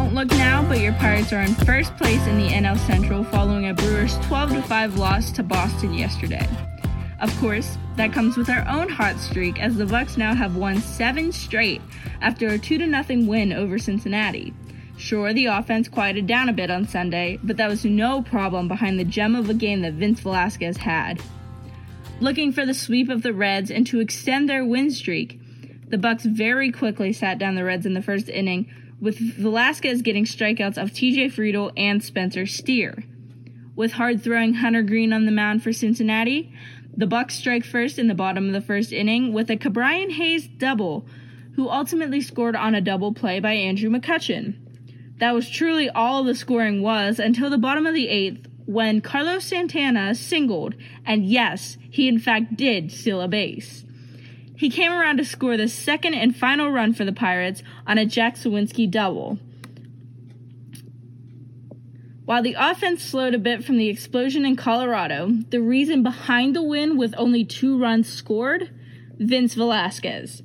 Don't look now, but your Pirates are in first place in the NL Central following a Brewers 12 5 loss to Boston yesterday. Of course, that comes with our own hot streak as the Bucs now have won 7 straight after a 2 0 win over Cincinnati. Sure, the offense quieted down a bit on Sunday, but that was no problem behind the gem of a game that Vince Velasquez had. Looking for the sweep of the Reds and to extend their win streak, the Bucs very quickly sat down the Reds in the first inning, with Velasquez getting strikeouts of TJ Friedl and Spencer Steer. With hard throwing Hunter Greene on the mound for Cincinnati, the Bucs strike first in the bottom of the first inning with a Ke'Bryan Hayes double, who ultimately scored on a double play by Andrew McCutchen. That was truly all the scoring was until the bottom of the eighth, when Carlos Santana singled, and yes, he in fact did steal a base. He came around to score the second and final run for the Pirates on a Jack Suwinski double. While the offense slowed a bit from the explosion in Colorado, the reason behind the win with only two runs scored, Vince Velasquez.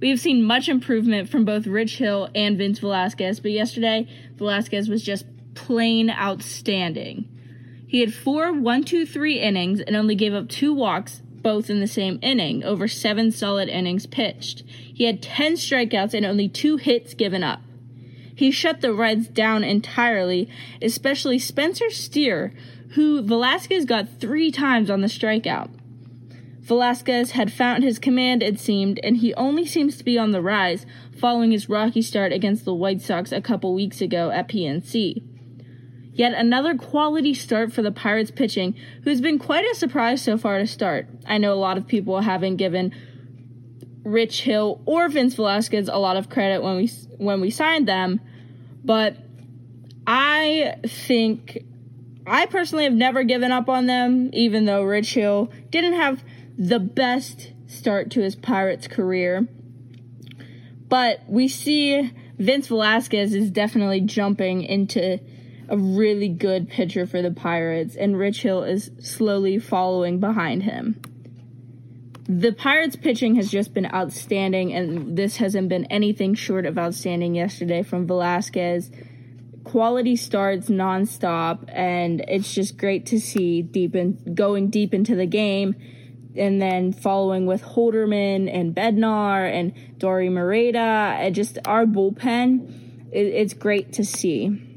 We have seen much improvement from both Rich Hill and Vince Velasquez, but yesterday, Velasquez was just plain outstanding. He had four one, two, three innings and only gave up two walks, both in the same inning, over seven solid innings pitched. He had 10 strikeouts and only two hits given up. He shut the Reds down entirely, especially Spencer Steer, who Velasquez got three times on the strikeout. Velasquez had found his command, it seemed, and he only seems to be on the rise following his rocky start against the White Sox a couple weeks ago at PNC. Yet another quality start for the Pirates pitching, who's been quite a surprise so far to start. I know a lot of people haven't given Rich Hill or Vince Velasquez a lot of credit when we when we signed them, but I think I personally have never given up on them, even though Rich Hill didn't have the best start to his Pirates career. But we see Vince Velasquez is definitely jumping into a really good pitcher for the Pirates, and Rich Hill is slowly following behind him. The Pirates pitching has just been outstanding, and this hasn't been anything short of outstanding yesterday from Velasquez. Quality starts nonstop, and it's just great to see deep in going deep into the game, and then following with Holderman and Bednar and Dauri Moreta, just our bullpen. It, it's great to see.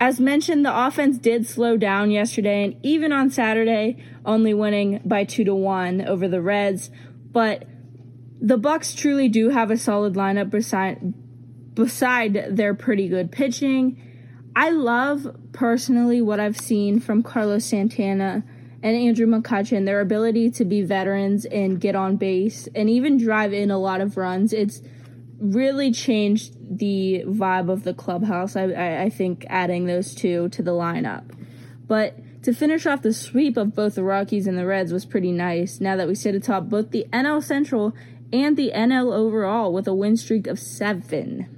As mentioned, the offense did slow down yesterday and even on Saturday, only winning by 2 to 1 over the Reds, but the Bucs truly do have a solid lineup beside beside their pretty good pitching. I love personally what I've seen from Carlos Santana and Andrew McCutchen, their ability to be veterans and get on base and even drive in a lot of runs. It's really changed the vibe of the clubhouse. I, I, I, think adding those two to the lineup. But to finish off the sweep of both the Rockies and the Reds was pretty nice now that we sit atop both the NL Central and the NL overall with a win streak of seven.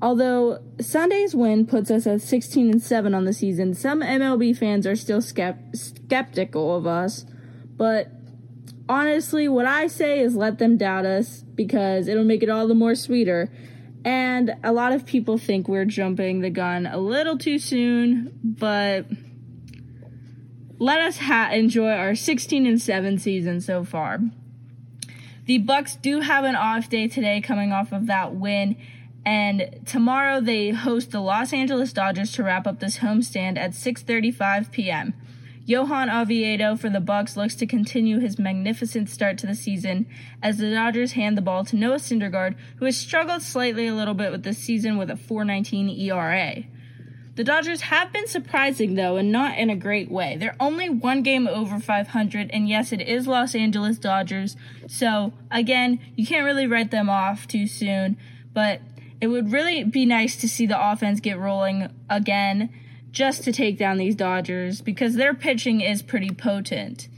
Although Sunday's win puts us at 16 and 7 on the season, some MLB fans are still skept- skeptical of us, but honestly, what I say is let them doubt us because it'll make it all the more sweeter. And a lot of people think we're jumping the gun a little too soon, but let us ha- enjoy our 16 and 7 season so far. The Bucs do have an off day today coming off of that win and tomorrow they host the Los Angeles Dodgers to wrap up this homestand at 6:35 p.m. Johan Oviedo for the Bucs looks to continue his magnificent start to the season as the Dodgers hand the ball to Noah Syndergaard, who has struggled slightly a little bit with this season with a 4.19 ERA. The Dodgers have been surprising though, and not in a great way. They're only one game over 500, and yes, it is Los Angeles Dodgers, so again, you can't really write them off too soon, but it would really be nice to see the offense get rolling again just to take down these Dodgers because their pitching is pretty potent.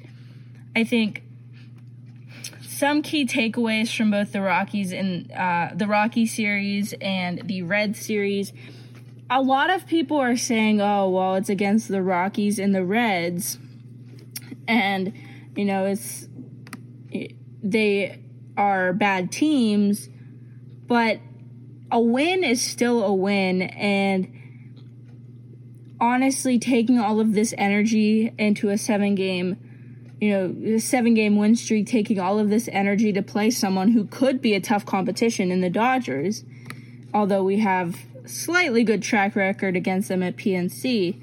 I think some key takeaways from both the Rockies and uh, the Rocky series and the Red series. A lot of people are saying, "Oh, well, it's against the Rockies and the Reds," and you know, it's it, they are bad teams, but a win is still a win. And honestly, taking all of this energy into a seven game, you know, seven game win streak, taking all of this energy to play someone who could be a tough competition in the Dodgers, although we have slightly good track record against them at PNC.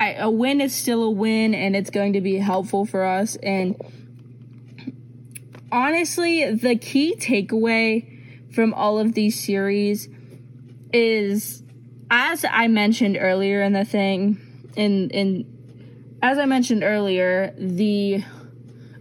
I, a win is still a win and it's going to be helpful for us. And honestly, the key takeaway from all of these series is as I mentioned earlier in the thing in in as I mentioned earlier, the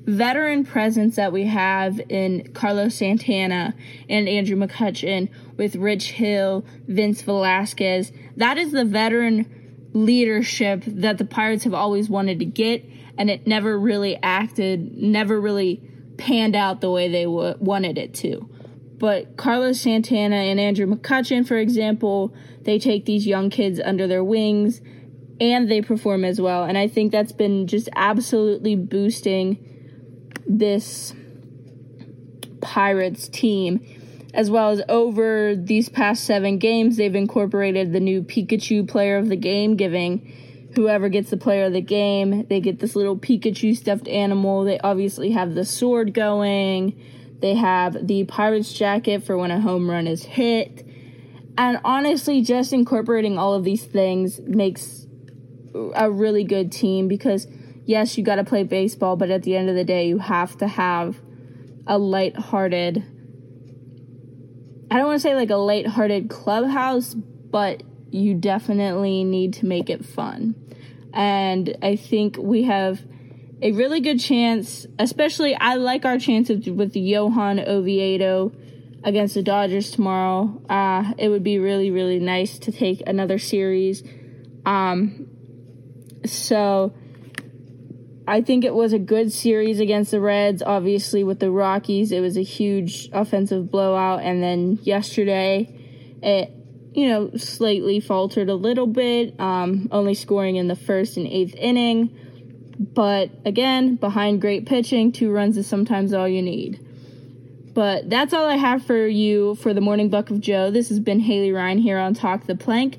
veteran presence that we have in Carlos Santana and Andrew McCutchen with Rich Hill, Vince Velasquez, that is the veteran leadership that the Pirates have always wanted to get, and it never really acted, never really panned out the way they w- wanted it to. But Carlos Santana and Andrew McCutchen, for example, they take these young kids under their wings and they perform as well. And I think that's been just absolutely boosting this Pirates team as well as over these past seven games, they've incorporated the new Pikachu player of the game, giving whoever gets the player of the game, they get this little Pikachu stuffed animal. They obviously have the sword going. They have the Pirates jacket for when a home run is hit. And honestly, just incorporating all of these things makes a really good team because, yes, you got to play baseball, but at the end of the day, you have to have a light-hearted I don't want to say like a light-hearted clubhouse, but you definitely need to make it fun. And I think we have a really good chance, especially I like our chances with Johan Oviedo against the Dodgers tomorrow. Uh, it would be really, really nice to take another series. Um, so I think it was a good series against the Reds. Obviously, with the Rockies, it was a huge offensive blowout. And then yesterday, it, you know, slightly faltered a little bit, um, only scoring in the first and eighth inning. But again, behind great pitching, two runs is sometimes all you need. But that's all I have for you for the Morning Buc of Joe. This has been Haley Rhine here on Talk the Plank.